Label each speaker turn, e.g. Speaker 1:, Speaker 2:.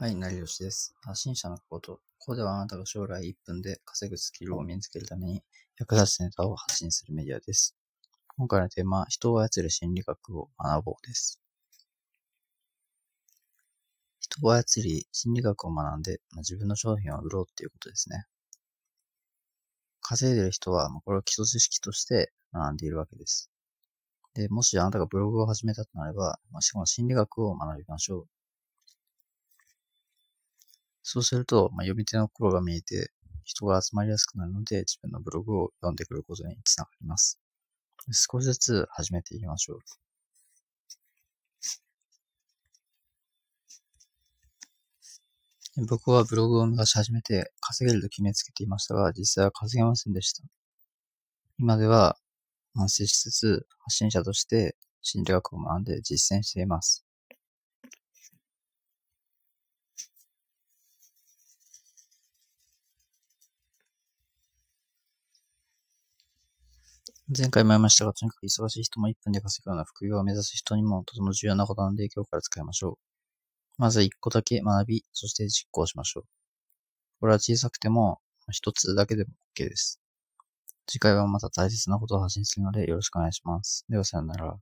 Speaker 1: はい、成吉です。発信者のこと。ここではあなたが将来1分で稼ぐスキルを身につけるために役立つネタを発信するメディアです。今回のテーマは人を操る心理学を学ぼうです。人を操り心理学を学んで、まあ、自分の商品を売ろうっていうことですね。稼いでる人は、まあ、これを基礎知識として学んでいるわけです。で、もしあなたがブログを始めたとなれば、まあ、しかも心理学を学びましょう。そうすると、まあ、読み手の心が見えて、人が集まりやすくなるので、自分のブログを読んでくることにつながります。少しずつ始めていきましょう。僕はブログを昔始めて稼げると決めつけていましたが、実際は稼げませんでした。今では反省しつつ、発信者として心理学を学んで実践しています。前回も言いましたが、とにかく忙しい人も1分で稼ぐような副業を目指す人にもとても重要なことなので、今日から使いましょう。まず1個だけ学び、そして実行しましょう。これは小さくても、1つだけでも OK です。次回はまた大切なことを発信するのでよろしくお願いします。ではさよなら。